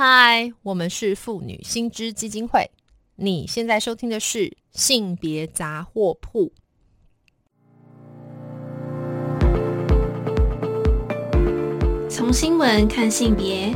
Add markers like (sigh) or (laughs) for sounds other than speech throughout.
嗨，我们是妇女新知基金会。你现在收听的是性别杂货铺。从新闻看性别，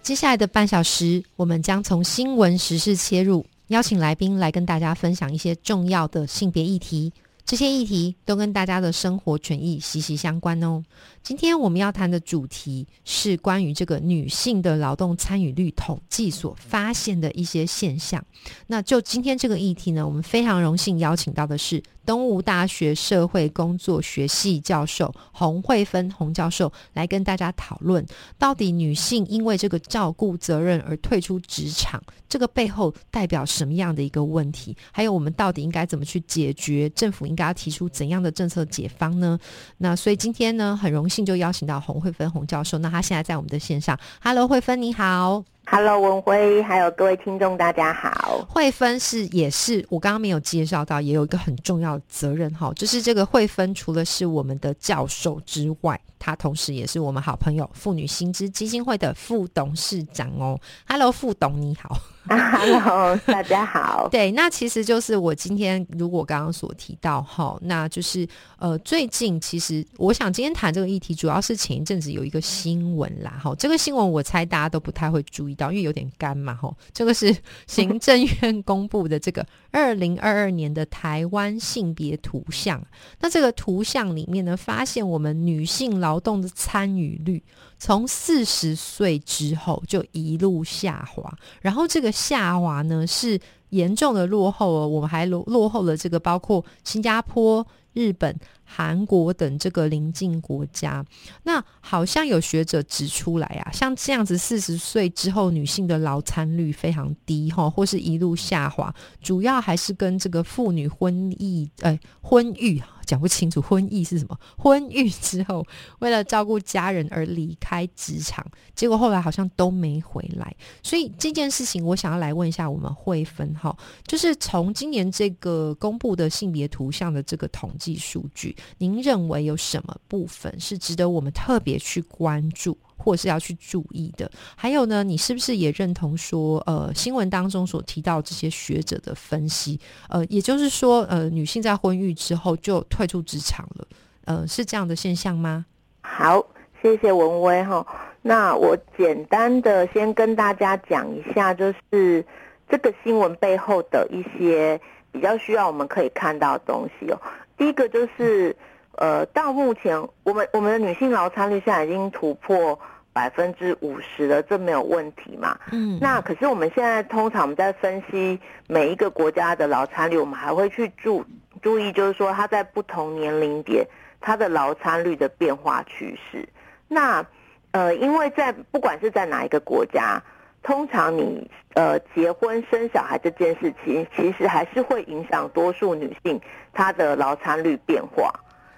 接下来的半小时，我们将从新闻时事切入，邀请来宾来跟大家分享一些重要的性别议题。这些议题都跟大家的生活权益息息相关哦。今天我们要谈的主题是关于这个女性的劳动参与率统计所发现的一些现象。那就今天这个议题呢，我们非常荣幸邀请到的是。东吴大学社会工作学系教授洪慧芬洪教授来跟大家讨论，到底女性因为这个照顾责任而退出职场，这个背后代表什么样的一个问题？还有我们到底应该怎么去解决？政府应该要提出怎样的政策解方呢？那所以今天呢，很荣幸就邀请到洪慧芬洪教授。那他现在在我们的线上，Hello，慧芬你好。Hello，文辉，还有各位听众，大家好。慧芬是也是我刚刚没有介绍到，也有一个很重要的责任哈，就是这个慧芬除了是我们的教授之外。他同时也是我们好朋友妇女薪资基金会的副董事长哦。Hello，副董你好。(laughs) Hello，大家好。(laughs) 对，那其实就是我今天如果刚刚所提到哈，那就是呃，最近其实我想今天谈这个议题，主要是前一阵子有一个新闻啦哈。这个新闻我猜大家都不太会注意到，因为有点干嘛吼。这个是行政院公布的这个二零二二年的台湾性别图像。那这个图像里面呢，发现我们女性劳劳动的参与率从四十岁之后就一路下滑，然后这个下滑呢是严重的落后了，我们还落落后了这个包括新加坡、日本。韩国等这个邻近国家，那好像有学者指出来啊，像这样子四十岁之后女性的劳参率非常低哈，或是一路下滑，主要还是跟这个妇女婚育，哎，婚育讲不清楚，婚育是什么？婚育之后为了照顾家人而离开职场，结果后来好像都没回来。所以这件事情，我想要来问一下我们慧芬哈，就是从今年这个公布的性别图像的这个统计数据。您认为有什么部分是值得我们特别去关注，或是要去注意的？还有呢，你是不是也认同说，呃，新闻当中所提到这些学者的分析，呃，也就是说，呃，女性在婚育之后就退出职场了，呃，是这样的现象吗？好，谢谢文威哈。那我简单的先跟大家讲一下，就是这个新闻背后的一些比较需要我们可以看到的东西哦。第一个就是，呃，到目前我们我们的女性劳参率现在已经突破百分之五十了，这没有问题嘛？嗯。那可是我们现在通常我们在分析每一个国家的劳参率，我们还会去注注意，就是说它在不同年龄点它的劳参率的变化趋势。那呃，因为在不管是在哪一个国家。通常你呃结婚生小孩这件事情，其实还是会影响多数女性她的劳参率变化。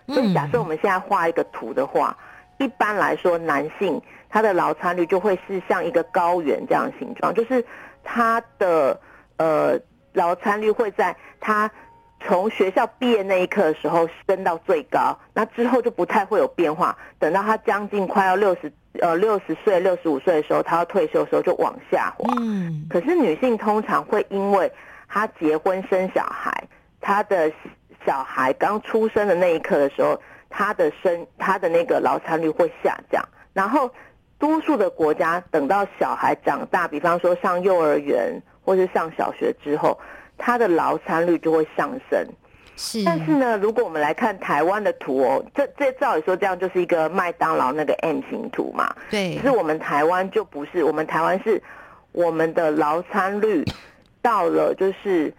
所以假设我们现在画一个图的话，一般来说男性他的劳参率就会是像一个高原这样形状，就是他的呃劳参率会在他从学校毕业那一刻的时候升到最高，那之后就不太会有变化。等到他将近快要六十。呃，六十岁、六十五岁的时候，她要退休的时候就往下滑。嗯，可是女性通常会因为她结婚生小孩，她的小孩刚出生的那一刻的时候，她的生她的那个劳参率会下降。然后，多数的国家等到小孩长大，比方说上幼儿园或是上小学之后，她的劳参率就会上升。是，但是呢，如果我们来看台湾的图哦，这这照理说这样就是一个麦当劳那个 M 型图嘛。对。可是我们台湾就不是，我们台湾是我们的劳参率到了就是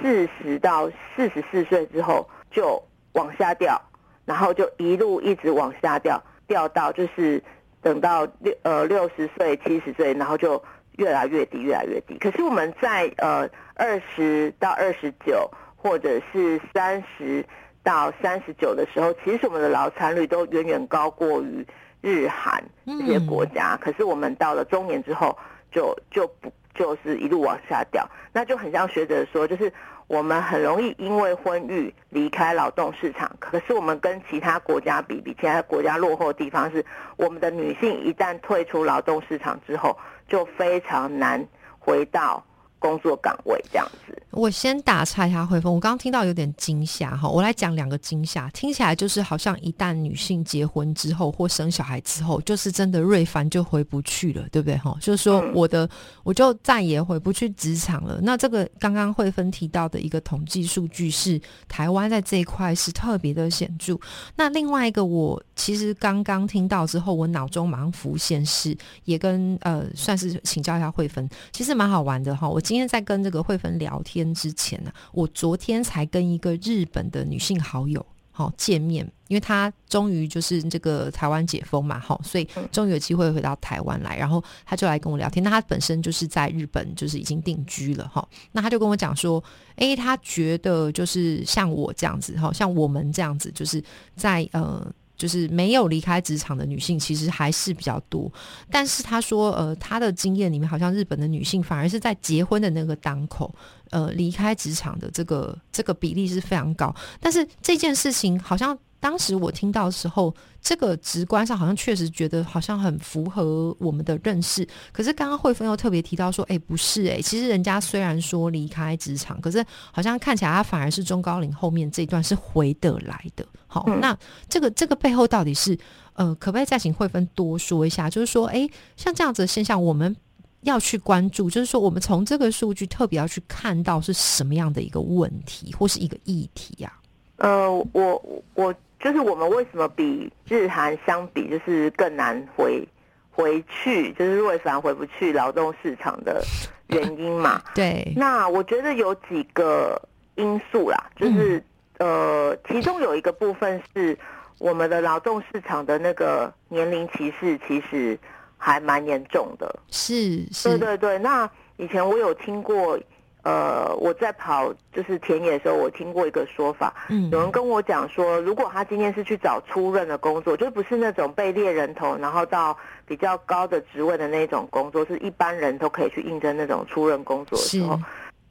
四十到四十四岁之后就往下掉，然后就一路一直往下掉，掉到就是等到六呃六十岁七十岁，然后就越来越低，越来越低。可是我们在呃二十到二十九。或者是三十到三十九的时候，其实我们的劳参率都远远高过于日韩这些国家。可是我们到了中年之后，就就不就是一路往下掉，那就很像学者说，就是我们很容易因为婚育离开劳动市场。可是我们跟其他国家比，比其他国家落后的地方是，我们的女性一旦退出劳动市场之后，就非常难回到。工作岗位这样子，我先打岔一下慧芬。我刚刚听到有点惊吓哈，我来讲两个惊吓。听起来就是好像一旦女性结婚之后或生小孩之后，就是真的瑞凡就回不去了，对不对哈？就是说我的我就再也回不去职场了。那这个刚刚慧芬提到的一个统计数据是台湾在这一块是特别的显著。那另外一个我其实刚刚听到之后，我脑中马上浮现是也跟呃算是请教一下慧芬，其实蛮好玩的哈。我。今今天在跟这个慧芬聊天之前呢，我昨天才跟一个日本的女性好友好见面，因为她终于就是这个台湾解封嘛，好，所以终于有机会回到台湾来，然后她就来跟我聊天。那她本身就是在日本就是已经定居了哈，那她就跟我讲说，诶，她觉得就是像我这样子，哈，像我们这样子，就是在呃。就是没有离开职场的女性，其实还是比较多。但是他说，呃，他的经验里面，好像日本的女性反而是在结婚的那个档口，呃，离开职场的这个这个比例是非常高。但是这件事情好像。当时我听到的时候，这个直观上好像确实觉得好像很符合我们的认识。可是刚刚慧芬又特别提到说，哎，不是哎，其实人家虽然说离开职场，可是好像看起来他反而是中高龄后面这一段是回得来的。好，那这个这个背后到底是呃，可不可以再请慧芬多说一下？就是说，哎，像这样子的现象，我们要去关注，就是说，我们从这个数据特别要去看到是什么样的一个问题或是一个议题呀？呃，我我。就是我们为什么比日韩相比，就是更难回回去，就是瑞凡回不去劳动市场的原因嘛？(laughs) 对。那我觉得有几个因素啦，就是呃，其中有一个部分是我们的劳动市场的那个年龄歧视，其实还蛮严重的。是是。对对对。那以前我有听过。呃，我在跑就是田野的时候，我听过一个说法，嗯，有人跟我讲说，如果他今天是去找出任的工作，就不是那种被猎人头，然后到比较高的职位的那种工作，是一般人都可以去应征那种出任工作的时候，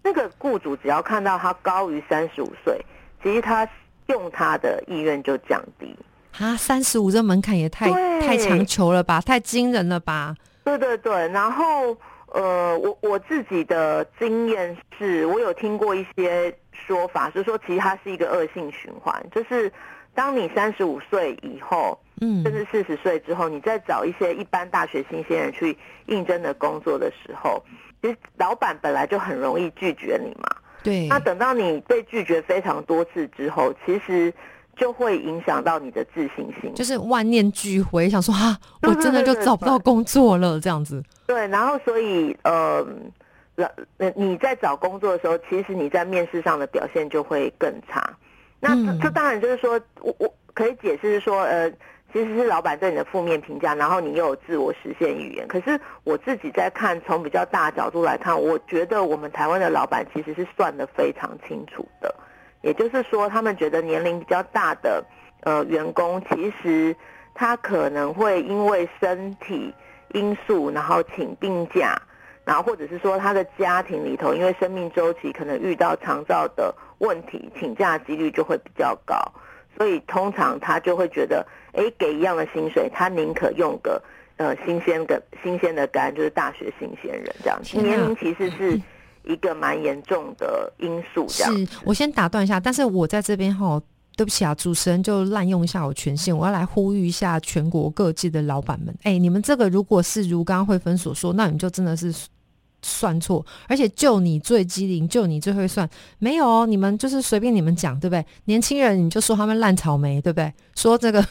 那个雇主只要看到他高于三十五岁，其实他用他的意愿就降低。啊，三十五这门槛也太太强求了吧，太惊人了吧？对对对，然后。呃，我我自己的经验是，我有听过一些说法，是说其实它是一个恶性循环，就是当你三十五岁以后，嗯，甚至四十岁之后，你再找一些一般大学新鲜人去应征的工作的时候，其实老板本来就很容易拒绝你嘛，对，那等到你被拒绝非常多次之后，其实。就会影响到你的自信心，就是万念俱灰，想说啊，(laughs) 我真的就找不到工作了，这样子。对，然后所以呃，那你在找工作的时候，其实你在面试上的表现就会更差。那这当然就是说我我可以解释说，呃，其实是老板对你的负面评价，然后你又有自我实现语言。可是我自己在看，从比较大的角度来看，我觉得我们台湾的老板其实是算的非常清楚的。也就是说，他们觉得年龄比较大的呃员工，其实他可能会因为身体因素，然后请病假，然后或者是说他的家庭里头因为生命周期可能遇到肠照的问题，请假几率就会比较高。所以通常他就会觉得，哎，给一样的薪水，他宁可用个呃新鲜的新鲜的肝，就是大学新鲜人这样。年龄其实是。一个蛮严重的因素，是我先打断一下，但是我在这边哈，对不起啊，主持人就滥用一下我权限，我要来呼吁一下全国各地的老板们，哎，你们这个如果是如刚刚慧芬所说，那你们就真的是算错，而且就你最机灵，就你最会算，没有哦，你们就是随便你们讲，对不对？年轻人你就说他们烂草莓，对不对？说这个。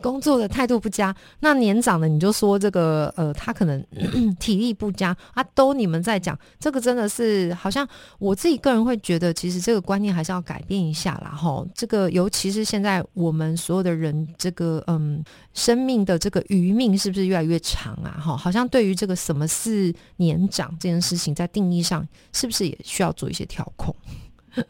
工作的态度不佳，那年长的你就说这个呃，他可能 (clears throat) 体力不佳啊，都你们在讲这个真的是好像我自己个人会觉得，其实这个观念还是要改变一下啦，哈。这个尤其是现在我们所有的人，这个嗯，生命的这个余命是不是越来越长啊？哈，好像对于这个什么是年长这件事情，在定义上是不是也需要做一些调控？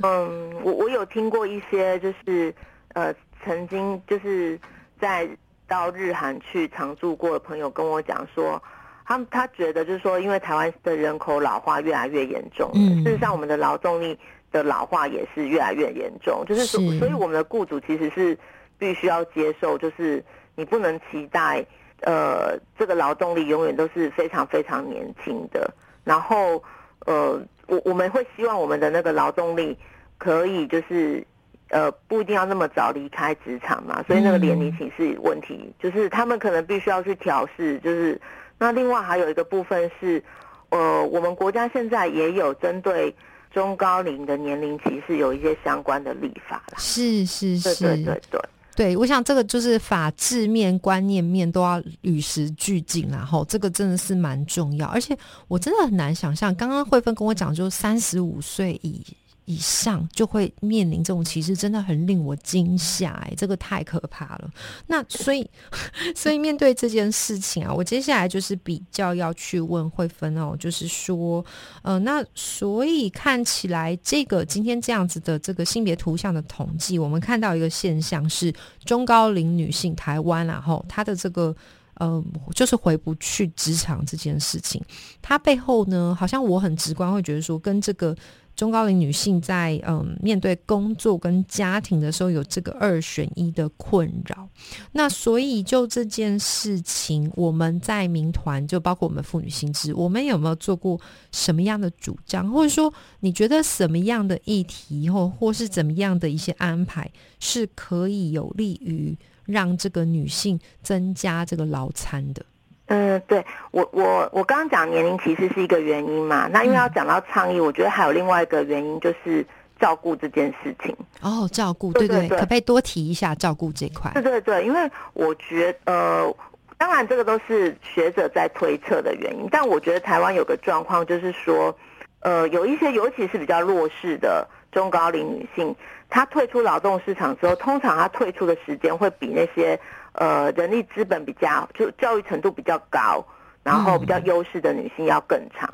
嗯，我我有听过一些，就是呃，曾经就是。在到日韩去常住过的朋友跟我讲说，他他觉得就是说，因为台湾的人口老化越来越严重，事实上我们的劳动力的老化也是越来越严重，就是所是所以我们的雇主其实是必须要接受，就是你不能期待呃这个劳动力永远都是非常非常年轻的，然后呃我我们会希望我们的那个劳动力可以就是。呃，不一定要那么早离开职场嘛，所以那个年龄歧视问题，就是他们可能必须要去调试。就是那另外还有一个部分是，呃，我们国家现在也有针对中高龄的年龄歧视有一些相关的立法啦。是是是，对对对，对，我想这个就是法治面、观念面都要与时俱进然后，这个真的是蛮重要。而且我真的很难想象，刚刚慧芬跟我讲，就是三十五岁以以上就会面临这种歧视，真的很令我惊吓，哎，这个太可怕了。那所以，(laughs) 所以面对这件事情啊，我接下来就是比较要去问慧芬哦，就是说，呃，那所以看起来这个今天这样子的这个性别图像的统计，我们看到一个现象是中高龄女性台湾然后她的这个。呃，就是回不去职场这件事情，它背后呢，好像我很直观会觉得说，跟这个中高龄女性在嗯面对工作跟家庭的时候有这个二选一的困扰。那所以就这件事情，我们在民团就包括我们妇女新知，我们有没有做过什么样的主张，或者说你觉得什么样的议题或或是怎么样的一些安排是可以有利于让这个女性增加这个劳餐的？嗯，对我我我刚刚讲年龄其实是一个原因嘛，那因为要讲到倡议，我觉得还有另外一个原因就是照顾这件事情。哦，照顾，对对，对对对可不可以多提一下照顾这块？对对对，因为我觉得呃，当然这个都是学者在推测的原因，但我觉得台湾有个状况就是说，呃，有一些尤其是比较弱势的中高龄女性，她退出劳动市场之后，通常她退出的时间会比那些呃人力资本比较就教育程度比较高，然后比较优势的女性要更长。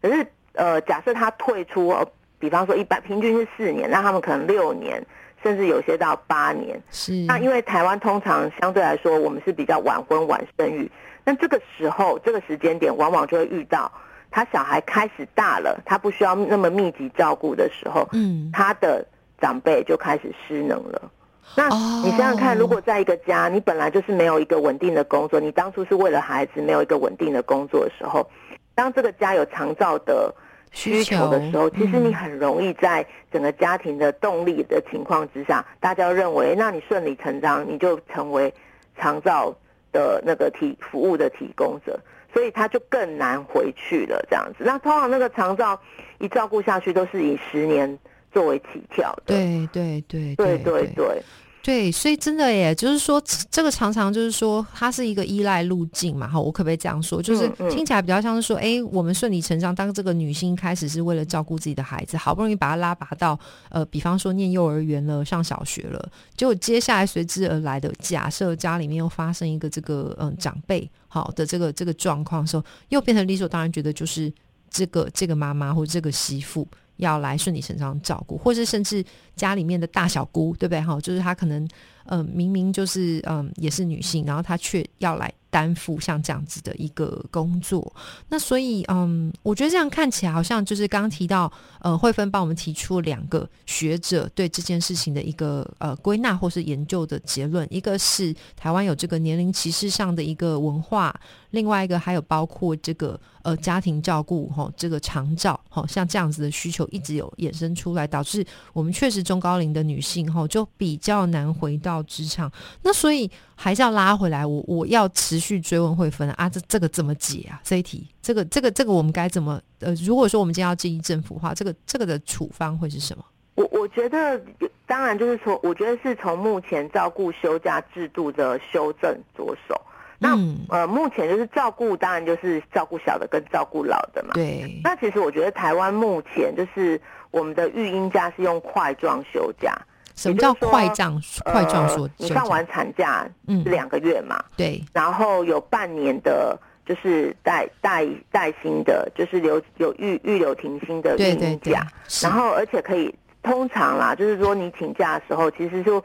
可是呃，假设她退出，呃比方说一般平均是四年，那他们可能六年，甚至有些到八年。是，那因为台湾通常相对来说，我们是比较晚婚晚生育，那这个时候这个时间点，往往就会遇到他小孩开始大了，他不需要那么密集照顾的时候，嗯，他的长辈就开始失能了。那哦。你想想看，如果在一个家，你本来就是没有一个稳定的工作，你当初是为了孩子没有一个稳定的工作的时候，当这个家有长照的需求的时候，其实你嗯很容易在整个家庭的动力的情况之下，大家认为，那你顺理成章你就成为长照的那个提服务的提供者，所以他就更难回去了。这样子，那通常那个长照一照顾下去，都是以十年作为起跳的。对对对对对对对，所以真的耶，就是说这个常常就是说它是一个依赖路径嘛，哈，我可不可以这样说？就是听起来比较像是说，哎、我们顺理成章，当这个女性开始是为了照顾自己的孩子，好不容易把她拉拔到呃，比方说念幼儿园了，上小学了，结果接下来随之而来的，假设家里面又发生一个这个嗯、长辈好的这个这个状况的时候，又变成理所当然觉得就是这个这个妈妈或者这个媳妇。要来顺理成章照顾，或是甚至家里面的大小姑，对不对？哈，就是他可能，嗯、明明就是嗯、也是女性，然后她却要来担负像这样子的一个工作。那所以，嗯，我觉得这样看起来好像就是刚刚提到，呃，慧芬帮我们提出两个学者对这件事情的一个呃归纳或是研究的结论，一个是台湾有这个年龄歧视上的一个文化，另外一个还有包括这个呃家庭照顾哈、这个长照哈、像这样子的需求一直有衍生出来，导致我们确实中高龄的女性哈、就比较难回到职场。那所以还是要拉回来，我我要持续追问慧芬啊，这这个怎么解啊？这一题，这个这个这个我们该怎么呃？如果说我们今天要建议政府的话，这个这个的处方会是什么？我我觉得，当然就是从，我觉得是从目前照顾休假制度的修正着手。那、嗯呃，目前就是照顾，当然就是照顾小的跟照顾老的嘛。对，那其实我觉得台湾目前就是我们的育婴假是用块状休假，什么叫快账快账说呃？你放完产假两个月嘛，对。然后有半年的，就是带带带薪的，就是留有预预留停薪的育对对对。婴假，，然后而且可以通常啦，就是说你请假的时候，其实就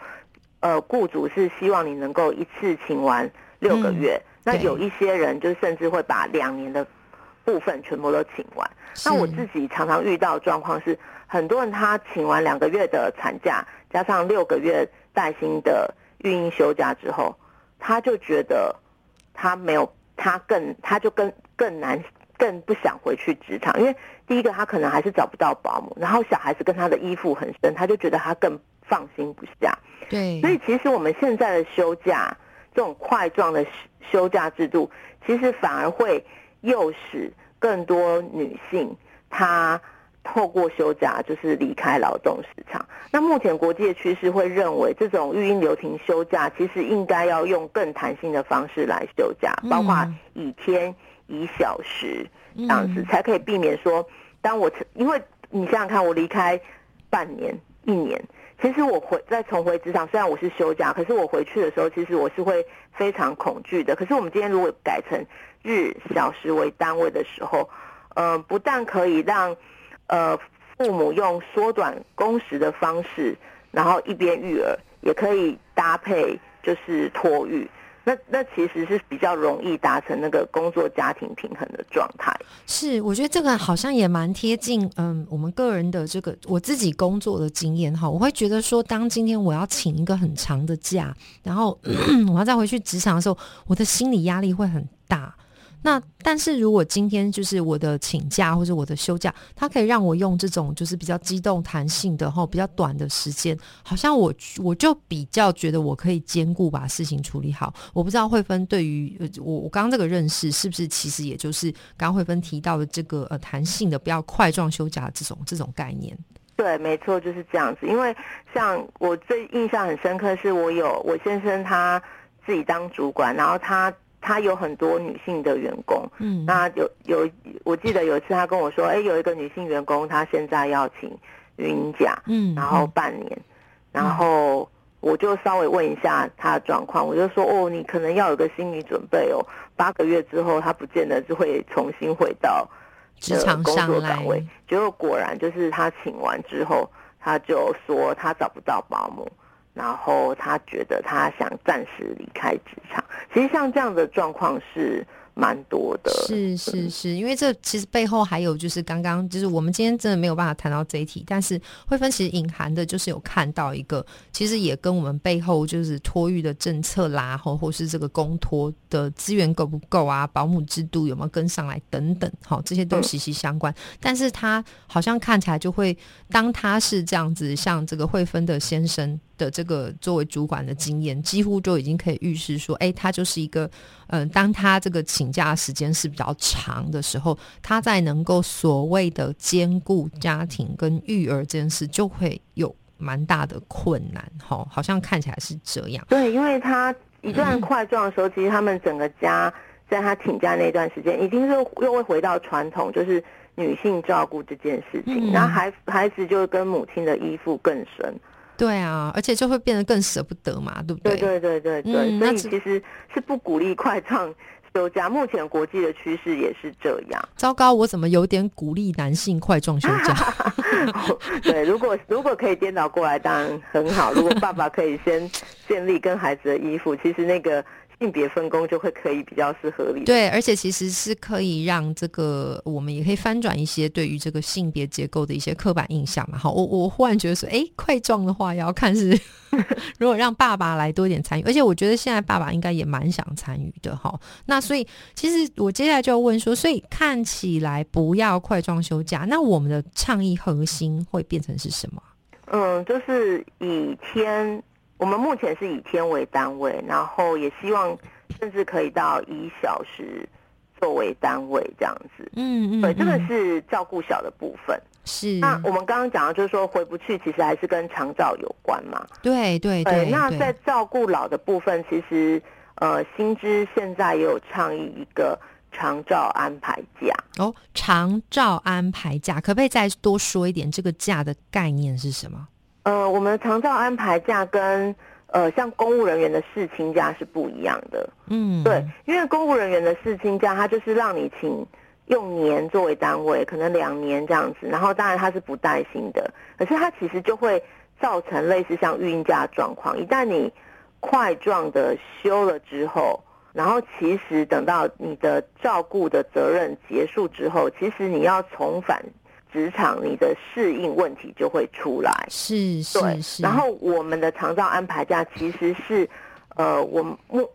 呃雇主是希望你能够一次请完六个月，那有一些人就甚至会把两年的部分全部都请完。那我自己常常遇到状况是，很多人他请完两个月的产假，加上六个月带薪的育婴休假之后，他就觉得他没有，他更他就更更难，更不想回去职场，因为第一个他可能还是找不到保姆，然后小孩子跟他的依附很深，他就觉得他更放心不下。对，所以其实我们现在的休假这种块状的休假制度，其实反而会诱使。更多女性，她透过休假就是离开劳动市场。那目前国际的趋势会认为，这种育婴留停休假其实应该要用更弹性的方式来休假，包括以天、以小时这样子，才可以避免说，当我因为你想想看，我离开半年、一年。其实我回再重回职场，虽然我是休假，可是我回去的时候，其实我是会非常恐惧的。可是我们今天如果改成日小时为单位的时候，呃，不但可以让呃父母用缩短工时的方式，然后一边育儿，也可以搭配就是托育。那那其实是比较容易达成那个工作家庭平衡的状态。是，我觉得这个好像也蛮贴近，嗯，我们个人的这个我自己工作的经验哈。我会觉得说，当今天我要请一个很长的假，然后 (clears throat) 我要再回去职场的时候，我的心理压力会很大。那但是如果今天就是我的请假或者我的休假，它可以让我用这种就是比较机动弹性的哈，比较短的时间，好像我我就比较觉得我可以兼顾把事情处理好。我不知道慧芬对于我我刚刚这个认识是不是其实也就是刚刚慧芬提到的这个呃弹性的不要块状休假这种这种概念。对，没错，就是这样子。因为像我最印象很深刻，是我有我先生他自己当主管，然后他。他有很多女性的员工，嗯，那有有，我记得有一次他跟我说，哎，有一个女性员工，她现在要请孕假，嗯，然后半年，然后我就稍微问一下她的状况，我就说，哦，你可能要有个心理准备哦，八个月之后，她不见得是会重新回到职场工作岗位。结果果然就是她请完之后，她就说她找不到保姆。然后他觉得他想暂时离开职场，其实像这样的状况是蛮多的。是是是，因为这其实背后还有就是刚刚就是我们今天真的没有办法谈到这一题，但是慧芬其实隐含的就是有看到一个，其实也跟我们背后就是托育的政策啦，或或是这个公托的资源够不够啊，保姆制度有没有跟上来等等，好，这些都息息相关。但是他好像看起来就会，当他是这样子，像这个慧芬的先生。的这个作为主管的经验，几乎就已经可以预示说，哎，他就是一个，嗯，当他这个请假时间是比较长的时候，他在能够所谓的兼顾家庭跟育儿这件事，就会有蛮大的困难，哈，好像看起来是这样。对，因为他一段块状的时候，其实他们整个家在他请假那段时间，一定是又会回到传统，就是女性照顾这件事情，然后孩孩子就跟母亲的依附更深。对啊，而且就会变得更舍不得嘛，对不对？对对对对对，所以其实是不鼓励快创休假。目前国际的趋势也是这样。糟糕，我怎么有点鼓励男性快壮休假？(laughs) 对，如果如果可以颠倒过来，当然很好。如果爸爸可以先建立跟孩子的依附，其实那个。性别分工就会可以比较是合理，对，而且其实是可以让这个我们也可以翻转一些对于这个性别结构的一些刻板印象嘛。好，我我忽然觉得说，哎，块状的话要看是 (laughs) 如果让爸爸来多一点参与，而且我觉得现在爸爸应该也蛮想参与的哈。那所以其实我接下来就要问说，所以看起来不要块状休假，那我们的倡议核心会变成是什么？嗯，就是以天。我们目前是以天为单位，然后也希望甚至可以到以小时作为单位这样子。嗯嗯，对，这个是照顾小的部分。是。那我们刚刚讲的就是说回不去，其实还是跟长照有关嘛。对对对。那在照顾老的部分，其实呃，新知现在也有倡议一个长照安排假。哦，长照安排假，可不可以再多说一点？这个假的概念是什么？呃，我们的长照安排假跟呃像公务人员的事亲假是不一样的。嗯，对，因为公务人员的事亲假，它就是让你请用年作为单位，可能两年这样子，然后当然它是不带薪的，可是它其实就会造成类似像孕假状况，一旦你块状的休了之后，然后其实等到你的照顾的责任结束之后，其实你要重返职场，你的适应问题就会出来。是对是，是，然后我们的长照安排假其实是，呃，我们目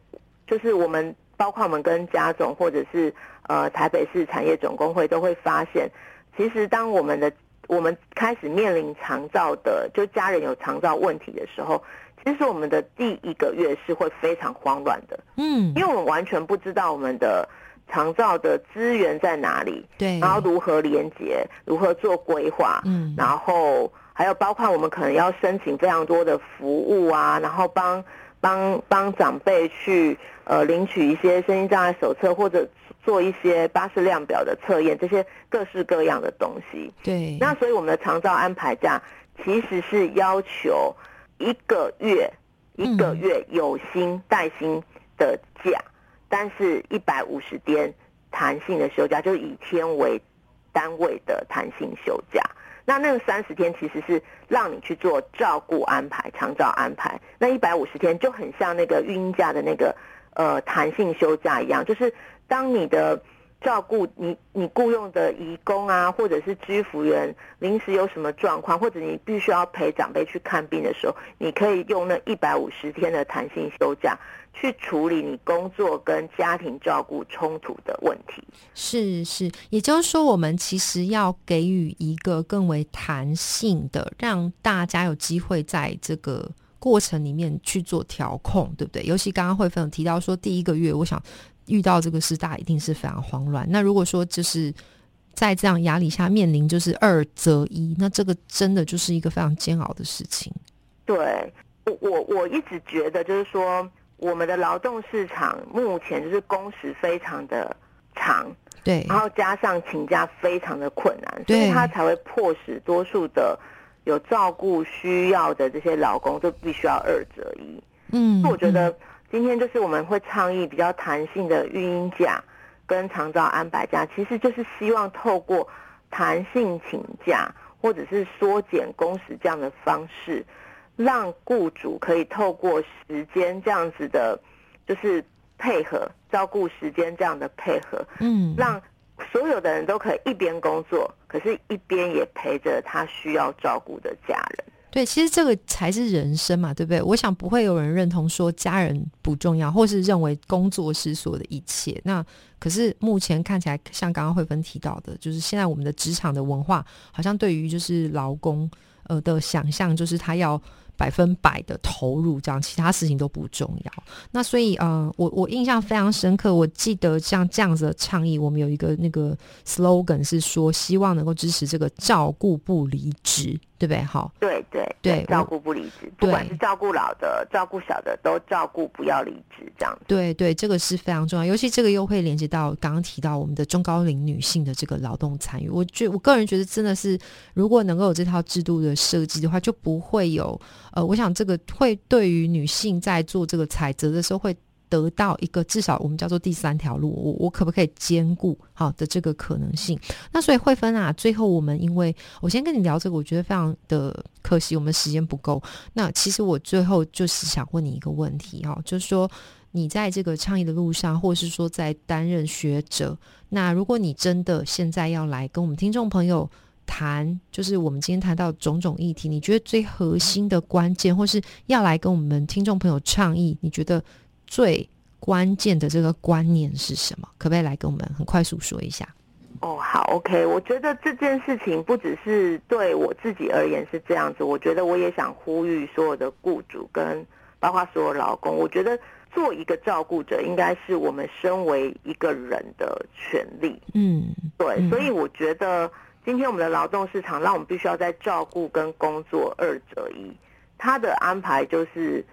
就是我们包括我们跟家总或者是呃台北市产业总工会都会发现，其实当我们的我们开始面临长照的，就家人有长照问题的时候，其实我们的第一个月是会非常慌乱的，嗯。因为我们完全不知道我们的长照的资源在哪里，对，然后如何连接，如何做规划，嗯。然后还有包括我们可能要申请非常多的服务啊，然后帮帮帮长辈去呃领取一些身心障碍手册，或者做一些巴士量表的测验，这些各式各样的东西。对，那所以我们的长照安排假其实是要求一个月一个月有薪带薪的假，但是一百五十天弹性的休假，就是以天为单位的弹性休假。那那个三十天其实是让你去做照顾安排、长照安排，那一百五十天就很像那个孕假的那个呃弹性休假一样，就是当你的照顾你你雇佣的义工啊，或者是居服员临时有什么状况，或者你必须要陪长辈去看病的时候，你可以用那一百五十天的弹性休假去处理你工作跟家庭照顾冲突的问题。是是，也就是说，我们其实要给予一个更为弹性的，让大家有机会在这个过程里面去做调控，对不对？尤其刚刚慧芬有提到说，第一个月，我想遇到这个事，大家一定是非常慌乱。那如果说就是在这样压力下面临就是二择一，那这个真的就是一个非常煎熬的事情。对我我我一直觉得就是说，我们的劳动市场目前就是工时非常的长，对然后加上请假非常的困难，所以他才会迫使多数的有照顾需要的这些劳工就必须要二择一。嗯，我觉得今天就是我们会倡议比较弹性的育婴假跟长照安排假，其实就是希望透过弹性请假或者是缩减工时这样的方式，让雇主可以透过时间这样子的，就是配合照顾时间这样的配合，嗯，让所有的人都可以一边工作，可是一边也陪着他需要照顾的家人。对，其实这个才是人生嘛，对不对？我想不会有人认同说家人不重要，或是认为工作是所有的一切。那可是目前看起来，像刚刚慧芬提到的，就是现在我们的职场的文化，好像对于就是劳工呃的想象，就是他要百分百的投入，这样其他事情都不重要。那所以呃，我我印象非常深刻，我记得像这样子的倡议，我们有一个那个 slogan 是说，希望能够支持这个照顾不离职，对不对？好。对对对照顾不离职，不管是照顾老的、照顾小的，都照顾不要离职这样子。对对，这个是非常重要，尤其这个又会连接到刚刚提到我们的中高龄女性的这个劳动参与。我觉我个人觉得真的是，如果能够有这套制度的设计的话，就不会有呃，我想这个会对于女性在做这个采择的时候会。得到一个至少我们叫做第三条路，我我可不可以兼顾好的这个可能性？那所以慧芬啊，最后我们因为我先跟你聊这个，我觉得非常的可惜，我们时间不够。那其实我最后就是想问你一个问题哈、就是说你在这个倡议的路上，或是说在担任学者，那如果你真的现在要来跟我们听众朋友谈，就是我们今天谈到种种议题，你觉得最核心的关键，或是要来跟我们听众朋友倡议，你觉得最关键的这个观念是什么？可不可以来跟我们很快速说一下？哦，好，OK。我觉得这件事情不只是对我自己而言是这样子，我觉得我也想呼吁所有的雇主跟包括所有劳工，我觉得做一个照顾者应该是我们身为一个人的权利。嗯，对，嗯所以我觉得今天我们的劳动市场让我们必须要在照顾跟工作二择一，它的安排就是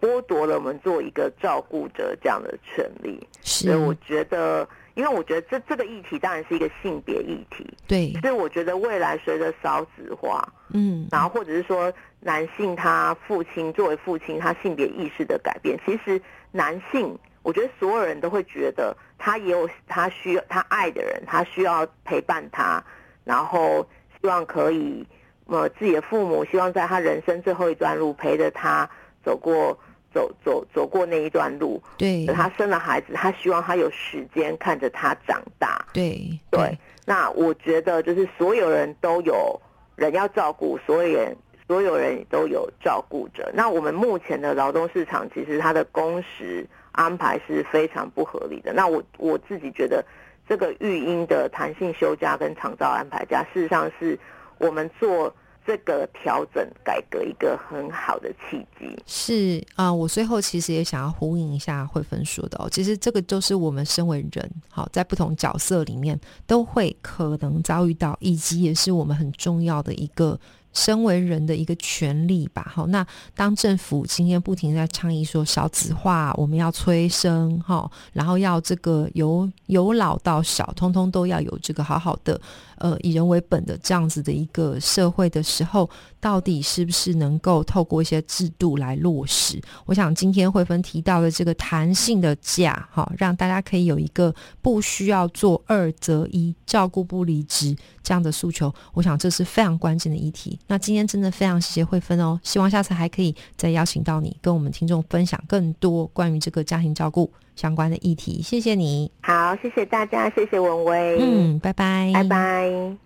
剥夺了我们做一个照顾者这样的权利。所以我，觉得，因为我觉得这这个议题当然是一个性别议题，对，所以我觉得未来随着少子化，嗯，然后或者是说男性他父亲作为父亲他性别意识的改变，其实男性，我觉得所有人都会觉得他也有他需要他爱的人，他需要陪伴他，然后希望可以呃自己的父母希望在他人生最后一段路陪着他走过走走走过那一段路。对，他生了孩子，他希望他有时间看着他长大。对对，那我觉得就是所有人都有人要照顾，所有人所有人都有照顾者。那我们目前的劳动市场其实它的工时安排是非常不合理的。那我我自己觉得，这个育婴的弹性休假跟长照安排假，事实上是我们做。这个调整改革一个很好的契机是啊，我最后其实也想要呼应一下慧芬说的哦，其实这个就是我们身为人，好在不同角色里面都会可能遭遇到，以及也是我们很重要的一个。身为人的一个权利吧，好，那当政府今天不停在倡议说少子化，我们要催生，哈，然后要这个由由老到少，通通都要有这个好好的，呃，以人为本的这样子的一个社会的时候，到底是不是能够透过一些制度来落实？我想今天慧芬提到的这个弹性的假，哈，让大家可以有一个不需要做二择一，照顾不离职这样的诉求，我想这是非常关键的议题。那今天真的非常谢谢慧芬哦，希望下次还可以再邀请到你，跟我们听众分享更多关于这个家庭照顾相关的议题。谢谢你，好，谢谢大家，谢谢文威，嗯，拜拜，拜拜。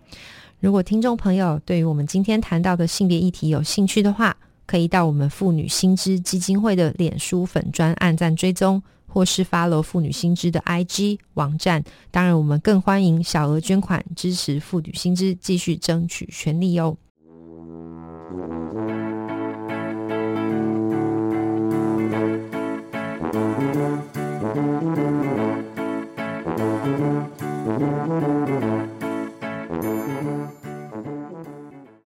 如果听众朋友对于我们今天谈到的性别议题有兴趣的话，可以到我们妇女新知基金会的脸书粉专按赞追踪，或是发了妇女新知的 IG 网站。当然，我们更欢迎小额捐款支持妇女新知，继续争取权利哦。